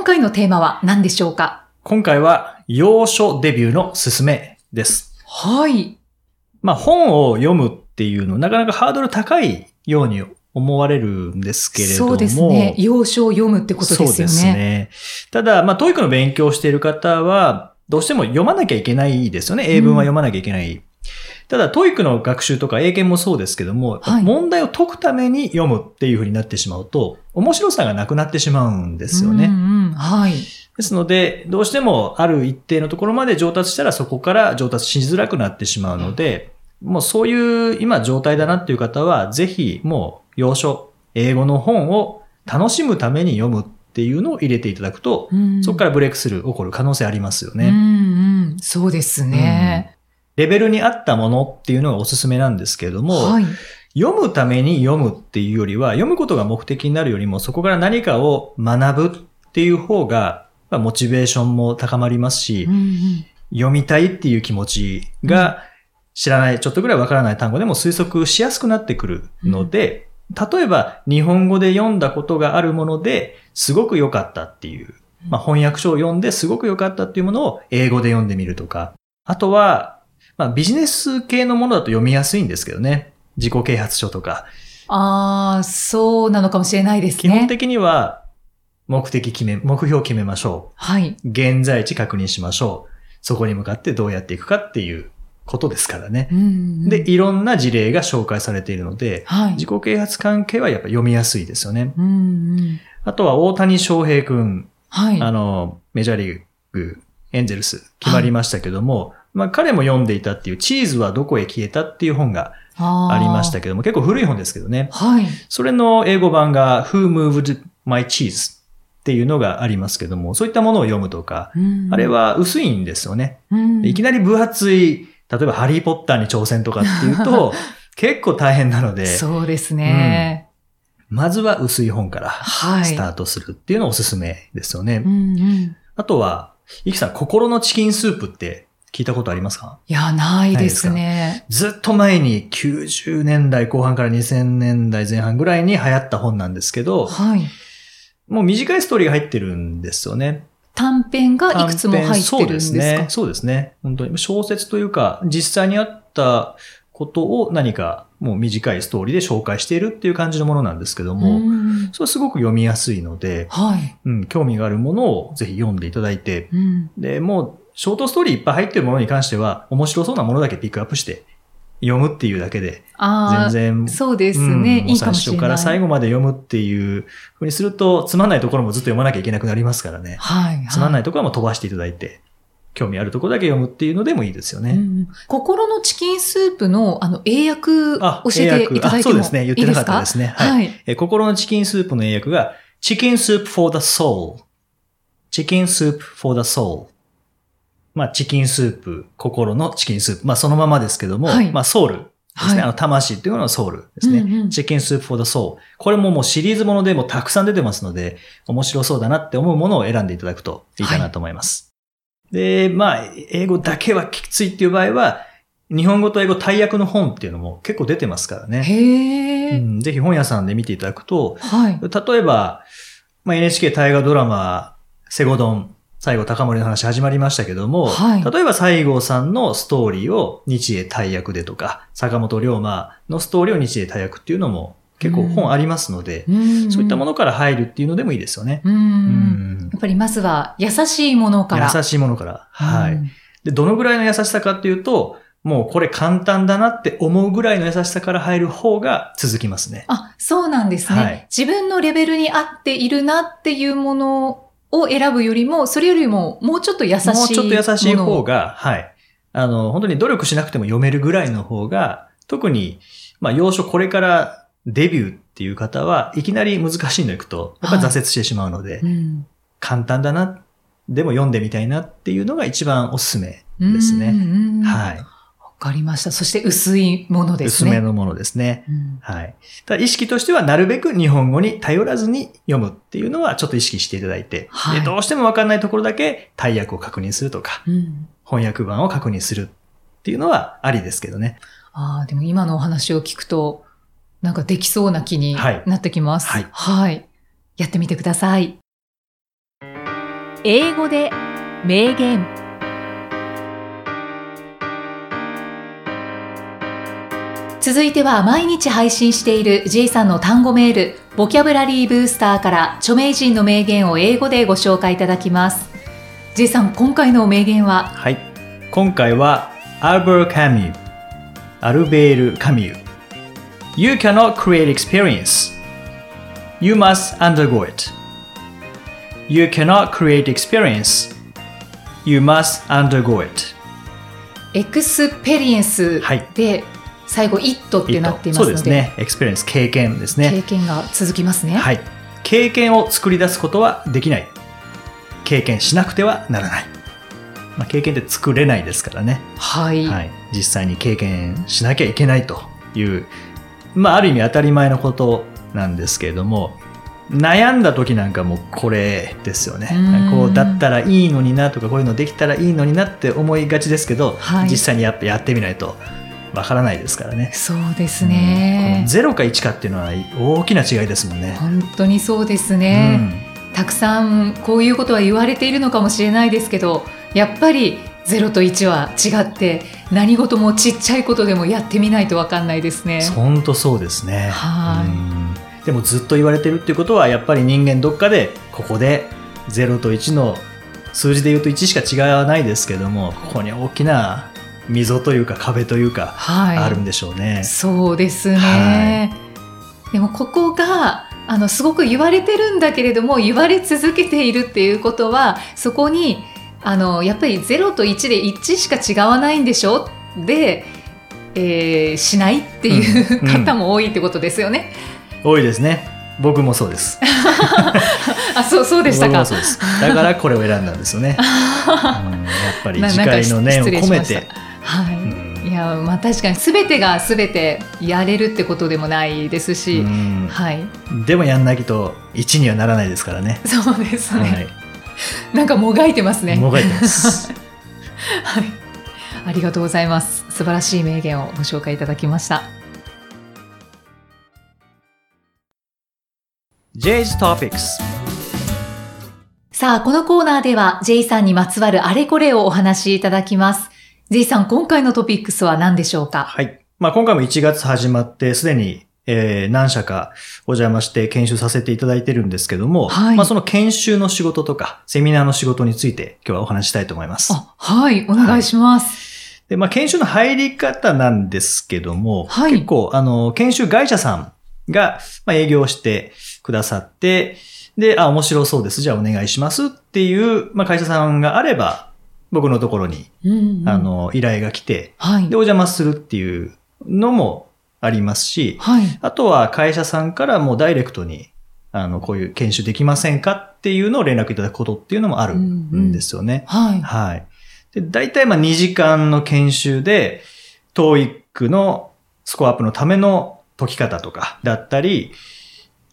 今回のテーマは何でしょうか？今回は、洋書デビューのすすめです。はい。まあ、本を読むっていうの、なかなかハードル高いように思われるんですけれども。そうですね。洋書を読むってことですよね。そうですね。ただ、まあ、 TOEIC の勉強をしている方は、どうしても読まなきゃいけないですよね。英文は読まなきゃいけない。ただ、 TOEIC の学習とか英検もそうですけども、はい問題を解くために読むっていう風になってしまうと、面白さがなくなってしまうんですよね。うんうん、はい。ですので、どうしてもある一定のところまで上達したらそこから上達しづらくなってしまうので、もうそういう今状態だなっていう方は、ぜひもう洋書、英語の本を楽しむために読むっていうのを入れていただくと、うんそこからブレイクスルー起こる可能性ありますよね。うんうん、そうですね。レベルに合ったものっていうのがおすすめなんですけれども、はい。読むために読むっていうよりは、読むことが目的になるよりも、そこから何かを学ぶっていう方が、まあモチベーションも高まりますし、うんうん。読みたいっていう気持ちが知らない、ちょっとぐらいわからない単語でも推測しやすくなってくるので、例えば日本語で読んだことがあるものですごく良かったっていう、まあ、翻訳書を読んですごく良かったっていうものを英語で読んでみるとか、あとは、まあ、ビジネス系のものだと読みやすいんですけどね。自己啓発書とか。ああ、そうなのかもしれないですね。基本的には目的決め、目標を決めましょはい。う。現在地確認しましょう。そこに向かってどうやっていくかっていうことですからね。うんうんで、いろんな事例が紹介されているので、はい。自己啓発関係はやっぱ読みやすいですよね。うんうんあとは大谷翔平くん、はい。あの、メジャーリーグ、エンゼルス決まりましたけども、まあ彼も読んでいたっていうチーズはどこへ消えたっていう本がありましたけども、結構古い本ですけどね。はい。それの英語版が Who Moved My Cheese? っていうのがありますけども、そういったものを読むとか、うんあれ、は薄いんですよね。うんいきなり分厚い、例えばハリーポッターに挑戦とかっていうと、結構大変なので、そうですね。まずは薄い本からはい。スタートするっていうのがおすすめですよね。うんうん。あとは、イキさん、心のチキンスープって聞いたことありますか？いや、ないですね。ずっと前に90年代後半から2000年代前半ぐらいに流行った本なんですけど、はい。もう短いストーリーが入ってるんですよね。短編がいくつも入ってるんですか？そうですね。そうですね。本当に小説というか、実際にあったことを何かもう短いストーリーで紹介しているっていう感じのものなんですけども、うんそれはすごく読みやすいので、はい。うん、興味があるものをぜひ読んでいただいて、うんで、もう、ショートストーリーいっぱい入ってるものに関しては、面白そうなものだけピックアップして、読むっていうだけで、全然、そうですうんね。いいか最もしれない。初から最後まで読むっていうふうにすると、つまんないところもずっと読まなきゃいけなくなりますからね。はい。。つまんないいところはもう飛ばしていただいて、興味あるところだけ読むっていうのでもいいですよね。うん心のチキンスープの、あの、英訳あ教えていただいてそうですね言ってなかったですねはいはい。え心のチキンスープの英訳が、Chicken Soup for the Soul。Chicken Soup for the Soul。まあ、チキンスープ、心のチキンスープ。まあ、そのままですけども、はいまあ、ソウルですね。はいあの、魂っていうのはソウルですね。うんうん Chicken Soup for the Soul。これももうシリーズものでもたくさん出てますので、面白そうだなって思うものを選んでいただくといいかなと思います。で、まあ、英語だけはきついっていう場合は、日本語と英語大訳の本っていうのも結構出てますからね。へえ、うん、ぜひ本屋さんで見ていただくと、はい。例えば、まあ、NHK 大河ドラマ、セゴドン、西郷隆盛の話始まりましたけども、はい例えば西郷さんのストーリーを日英大訳でとか、坂本龍馬のストーリーを日英大訳っていうのも結構本ありますので、うんそういったものから入るっていうのでもいいですよね。うん。うんやっぱりまずは優しいものから。優しいものから。はい。うんで、どのぐらいの優しさかっていうと、もうこれ簡単だなって思うぐらいの優しさから入る方が続きますね。あ、そうなんですね、はい自分のレベルに合っているなっていうものを選ぶよりも、それよりももうちょっと優しいも。もうちょっと優しい方が、はい。あの、本当に努力しなくても読めるぐらいの方が、特にまあ、要所これからデビューっていう方は、いきなり難しいの行くと、やっぱり挫折してしまうので、うん簡単だな、でも読んでみたいなっていうのが一番おすすめですね。はい。かりました。そして薄いものですね。薄めのものですね。うんはい。ただ意識としては、なるべく日本語に頼らずに読むっていうのはちょっと意識していただいて、はいでどうしてもわかんないところだけ大訳を確認するとか、うん翻訳版を確認するっていうのはありですけどね。ああ、でも今のお話を聞くと、なんかできそうな気にはいなってきます。はいはい。やってみてください。英語で名言続いては毎日配信している J さんの単語メール、ボキャブラリーブースターから著名人の名言を英語でご紹介いただきます。J さん、今回の名言は？はい。今回は、アルベル・カミュアルベール・カミュ You cannot create experience. You must undergo it. You cannot create experience. You must undergo it. experience はいで最後 IT ってなっていますので、そうですね。 experience、経験ですね。経験が続きますね。はい。経験を作り出すことはできない。経験しなくてはならない。まあ、経験って作れないですからね。はい。はい。実際に経験しなきゃいけないという、まあ、ある意味当たり前のことなんですけれども、悩んだ時なんかもこれですよねうん。こうだったらいいのになとかこういうのできたらいいのになって思いがちですけど、はい実際にやっぱやってみないとわからないですからね。そうですねの。0か1かっていうのは大きな違いですもんね。本当にそうですね。たくさんこういうことは言われているのかもしれないですけど、やっぱり0と1は違って、何事もちっちゃいことでもやってみないとわかんないですね。本当そうですね。はいうんでもずっと言われてるっていうことはやっぱり人間どっかでここで0と1の数字で言うと1しか違わないですけどもここに大きな溝というか壁というかはい。あるんでしょうね。そうですね。でもここがあのすごく言われてるんだけれども言われ続けているっていうことはそこにあのやっぱり0と1で1しか違わないんでしょ？で、えーしないっていううん方も多いってことですよね。多いですね。僕もそうです。あそうそうでしたか。だからこれを選んだんですよね。うんやっぱり次回の念を込めてし。はい。うんいやまあ確かに全てが全てやれるってことでもないですし、うんはい。でもやんなきゃと1にはならないですからね。そうですね。はい。なんかもがいてますね。もがいてます。はい。ありがとうございます。素晴らしい名言をご紹介いただきました。J's Topics さあ、このコーナーでは J さんにまつわるあれこれをお話しいただきます。J さん、今回のトピックスは何でしょうか？はい。まあ、今回も1月始まって、すでに、えー何社かお邪魔して研修させていただいてるんですけども、はいまあ、その研修の仕事とか、セミナーの仕事について今日はお話ししたいと思います。あ、はい、お願いします。で、まあ、研修の入り方なんですけども、はい結構、あの、研修会社さんが、まあ、営業してくださって、で、あ、面白そうです。じゃあお願いしますっていう、まあ、会社さんがあれば、僕のところに、うんうんあ、の、依頼が来て、はいで、。お邪魔するっていうのもありますし、はい。あとは会社さんからもうダイレクトに、あの、こういう研修できませんかっていうのを連絡いただくことっていうのもあるんですよね。はい。はい。で、大体まあ2時間の研修で、TOEIC のスコアアップのための解き方とかだったり、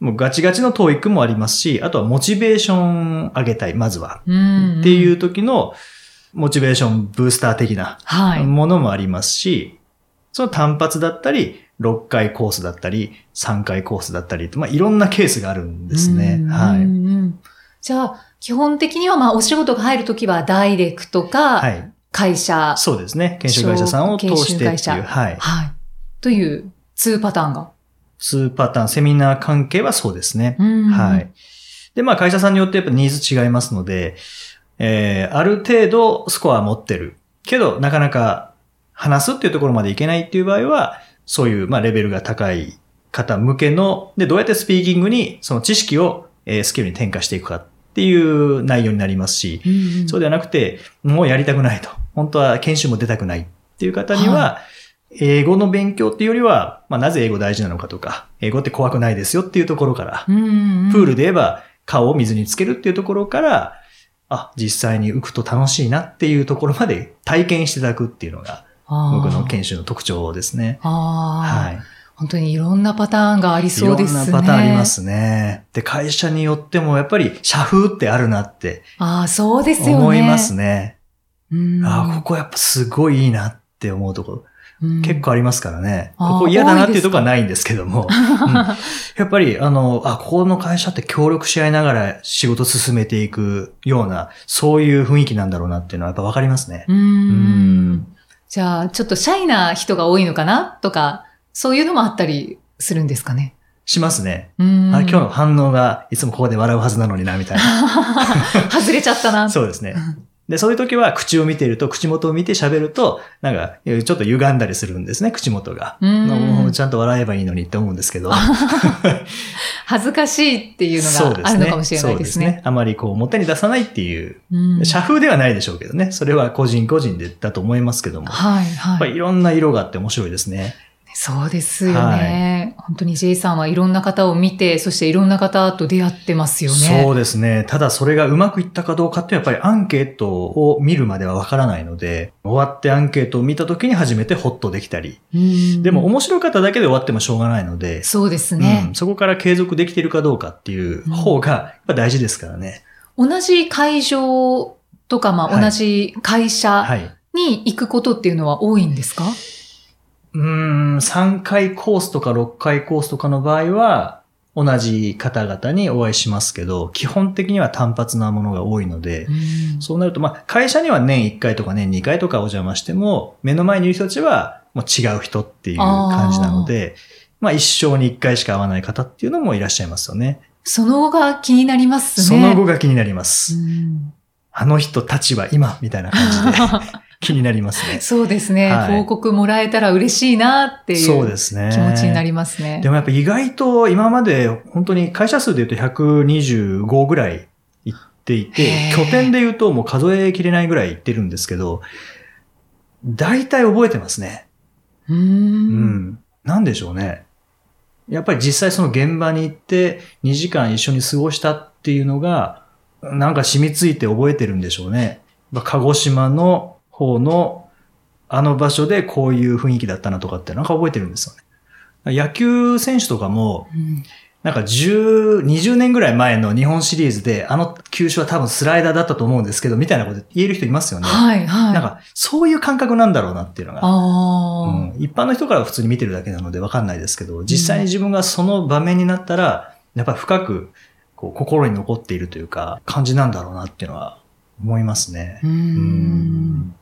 もうガチガチの TOEIC もありますし、あとはモチベーション上げたい、まずは。うんっていう時のモチベーションブースター的なはい。ものもありますし、その単発だったり、6回コースだったり、3回コースだったりと、まあ、いろんなケースがあるんですね。うんはい。じゃあ、基本的には、まあ、お仕事が入るときは、ダイレクトか、はい。会社、そうですね。研修会社さんを通してっていう。はい。はい。という、2パターンが。2パターン、セミナー関係はそうですね。うんはい。で、まあ会社さんによってやっぱニーズ違いますので、えー、ある程度スコア持ってる。けど、なかなか話すっていうところまでいけないっていう場合は、そういう、まあレベルが高い方向けの、で、どうやってスピーキングにその知識を、えースキルに転化していくかっていう内容になりますし、そうではなくて、もうやりたくないと。本当は研修も出たくないっていう方には、は英語の勉強っていうよりは、まあ、なぜ英語大事なのかとか、英語って怖くないですよっていうところから、うんうんプールで言えば顔を水につけるっていうところから、あ、実際に浮くと楽しいなっていうところまで体験していただくっていうのが、僕の研修の特徴ですね。はい。本当にいろんなパターンがありそうですね。いろんなパターンありま。すね。で、会社によってもやっぱり社風ってあるなってああ、そうですよね。思いますね。うん。あここやっぱすごいいいなって思うところ、うん結構ありますからね。ここ嫌だなっていうところはないんですけども。うんやっぱり、あの、あ、ここの会社って協力し合いながら仕事進めていくような、そういう雰囲気なんだろうなっていうのはやっぱわかりますね。じゃあ、ちょっとシャイな人が多いのかなとか、そういうのもあったりするんですかね？しますね。あ今日の反応がいつもここで笑うはずなのにな、みたいな。外れちゃったな。そうですね。で、そういう時は口を見ていると、口元を見て喋ると、なんか、ちょっと歪んだりするんですね、口元が。うーんちゃんと笑えばいいのにって思うんですけど。恥ずかしいっていうのがあるのかもしれないですね。そうですあまりこう表に出さないっていう、うん社風ではないでしょうけどね。それは個人個人でだと思いますけども。やはい、はい。りいろんな色があって面白いですね。そうですよね。本当に J さんはいろんな方を見て、そしていろんな方と出会ってますよね。そうですね。ただそれがうまくいったかどうかってやっぱりアンケートを見るまではわからないので、終わってアンケートを見た時に初めてホッとできたり。うんでも面白かっただけで終わってもしょうがないので、そうですねうん、そこから継続できているかどうかっていう方がやっぱ大事ですからね。同じ会場とか、まあ、はい同じ会社はい。に行くことっていうのは多いんですか、うーん、3回コースとか6回コースとかの場合は、同じ方々にお会いしますけど、基本的には単発なものが多いので、そうなると、まあ、会社には年1回とか年2回とかお邪魔しても、目の前にいる人たちはもう違う人っていう感じなので、まあ、一生に1回しか会わない方っていうのもいらっしゃいますよね。その後が気になりますね。その後が気になります。うんあの人たちは今、みたいな感じで 気になりますね。そうですね、はい報告もらえたら嬉しいなっていそううですね。気持ちになりますね。でもやっぱ意外と今まで本当に会社数で言うと125ぐらい行っていて拠点で言うともう数えきれないぐらい行ってるんですけど、大体覚えてますね。うー。うんん。なんでしょうね。やっぱり実際その現場に行って2時間一緒に過ごしたっていうのが、なんか染みついて覚えてるんでしょうね。まあ鹿児島の方のあの場所でこういう雰囲気だったなとかってなんか覚えてるんですよね。野球選手とかも、うんなんか10、20年ぐらい前の日本シリーズで、あの球種は多分スライダーだったと思うんですけど、みたいなこと言える人いますよね。はい、はい。なんか、そういう感覚なんだろうなっていうのが。ああ、うん、一般の人からは普通に見てるだけなのでわかんないですけど、実際に自分がその場面になったら、やっぱり深くこう心に残っているというか、感じなんだろうなっていうのは思いますね。うん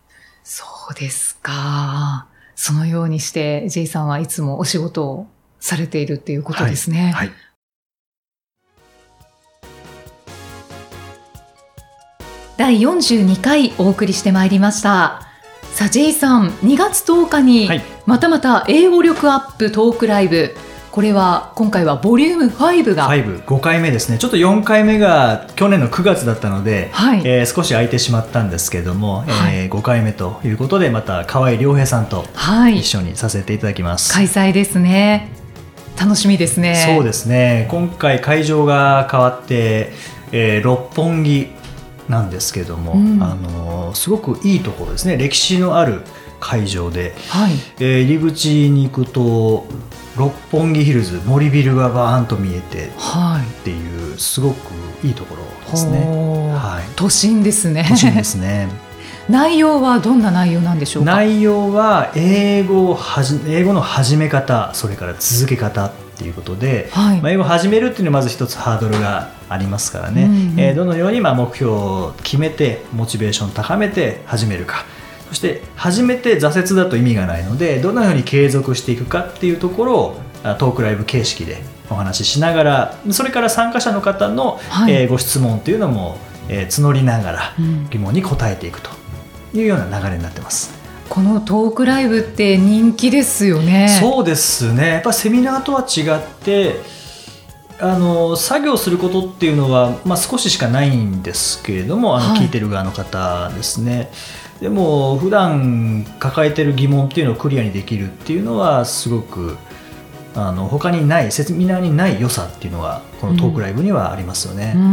そうですか。そのようにして、J さんはいつもお仕事をされているっていうことですね。はい。第42回お送りしてまいりました。さあ、J さん、2月10日にはい、またまた英語力アップトークライブ。これは、今回はボリューム5が。5、5回目ですね。ちょっと4回目が去年の9月だったので、はい。えー少し空いてしまったんですけども、はいえー5回目ということで、また河合良平さんとはい一。緒にさせていただきます。開催ですね。楽しみですね。そうですね今回会場が変わって、えー六本木なんですけども、うんあのーすごくいいところですね歴史のある会場で、はい。えー入り口に行くと六本木ヒルズ森ビルがバーンと見えてっはい。ていうすごくいいところですね。はい都心ですね。欲しいですね 内容はどんな内容なんでしょうか？内容は英語をはじ英語の始め方それから続け方っていうことで、はい。まあ、英語を始めるっていうのはまず一つハードルがありますからね、うんうん。えーどのようにまあ目標を決めてモチベーションを高めて始めるか。そして始めて挫折だと意味がないのでどのように継続していくかっていうところをあトークライブ形式でお話ししながらそれから参加者の方の、はい。えーご質問というのも、えー募りながらうん。疑問に答えていくというような流れになってます。このトークライブって人気ですよね。そうですね。やっぱセミナーとは違ってあの作業することっていうのは、まあ、少ししかないんですけれどもあの、はい。聞いてる側の方ですね。でも普段抱えてる疑問っていうのをクリアにできるっていうのはすごくあの他にないセミナーにない良さっていうのはこのトークライブにはありますよね。うん。う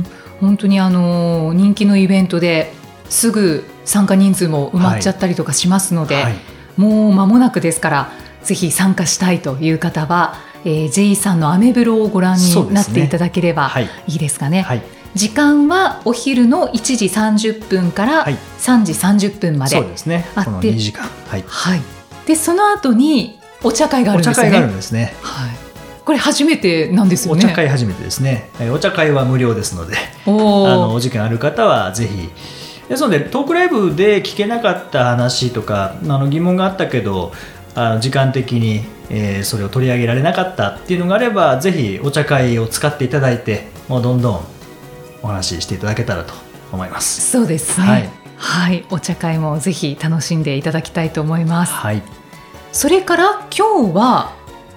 ん本当にあの人気のイベントですぐ参加人数も埋まっちゃったりとかしますので、はいもう間もなくですからぜひ参加したいという方は、えー、J さんのアメブロをご覧になっていただければはいいいですかね。はい時間はお昼の1時30分からはい3時30分まで。そうですねあってこの2時間、はい、はい。でその後にお茶会があるんですよね。お茶会があるんですねはい。これ初めてなんですよおね。茶会初めてですねえーお茶会は無料ですのであのお時間ある方はぜひですのでトークライブで聞けなかった話とかあの疑問があったけどあの時間的に、えーそれを取り上げられなかったっていうのがあればぜひお茶会を使っていただいてもうどんどんお話ししていただけたらと思います。そうですね。はいはい、お茶会もぜひ楽しんでいただきたいと思います。はいそれから今日は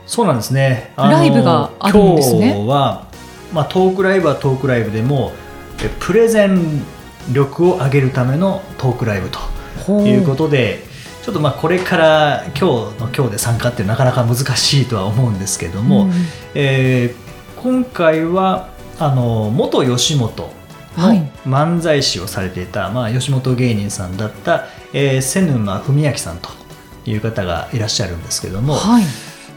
そうなんですね。ライブがあるんですね今日は、まあ、トークライブはトークライブでもえプレゼン力を上げるためのトークライブとということで、ちょっとまあこれから今日の今日で参加ってなかなか難しいとは思うんですけども、えー今回はあの元吉本はい。の漫才師をされていた、まあ、吉本芸人さんだった、えー瀬沼文明さんという方がいらっしゃるんですけども、はい、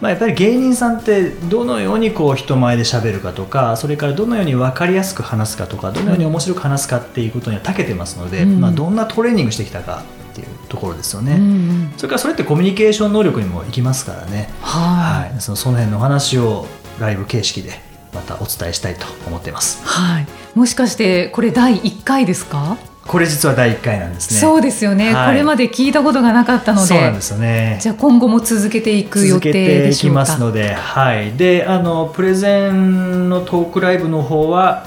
まあ、やっぱり芸人さんってどのようにこう人前で喋るかとかそれからどのように分かりやすく話すかとかどのように面白く話すかっていうことには長けてますので、うん。まあ、どんなトレーニングしてきたかっていうところですよね、うんうんそれからそれってコミュニケーション能力にもいきますからね、ははい、そのその辺のお話をライブ形式でまたお伝えしたいと思っています。い、はい、もしかしてこれ第一回ですか？これ実は第1回なんですね。そうですよね、はい。これまで聞いたことがなかったのでそうなんで、すよね。じゃあ今後も続けていく予続け定ていきでしょうか。ますので、はい、であのプレゼンのトークライブの方は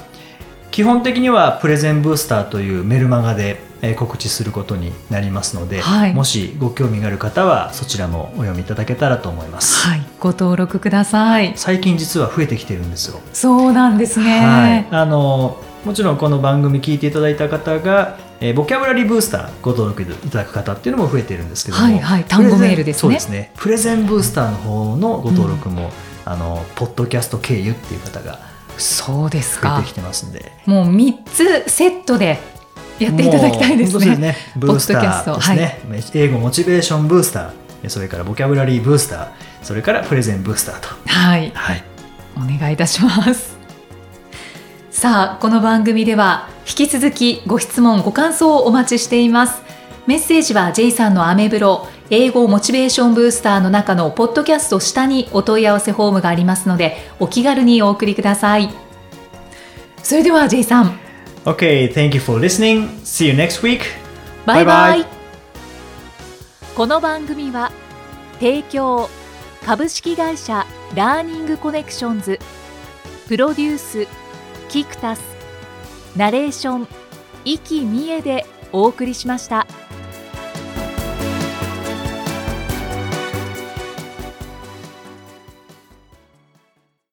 基本的にはプレゼンブースターというメルマガでえー告知することになりますので、はい。もしご興味がある方はそちらもお読みいただけたらと思います、はい、ご登録ください。最近実は増えてきてるんですよ、そうなんですはい。ね。、あのもちろんこの番組聞いていただいた方が、えーボキャブラリーブースターご登録いただく方っていうのも増えてるんですけども、はいはい単語メールですね。そうですね。プレゼンブースターの方のご登録も、あのポッドキャスト経由っていう方がそうですか。増えてき。てますんで。もう三つセットでやっていただきたいですもう本当ね。ブースタポッドキャストーですね、英語モチベーションブースター。それからボキャブラリーブースター。それからプレゼンブースターと。はい、はい。お願いいたします。さあ、この番組では引き続きご質問、ご感想をお待ちしています。メッセージは J さんのアメブロ英語モチベーションブースターの中のポッドキャスト下にお問い合わせフォームがありますのでお気軽にお送りください。それでは J さん、OK thank you for listening see you next week バイバイ。バイバイこの番組は提供株式会社ラーニングコネクションズプロデュースキクタスナレーション生きみえでお送りしました。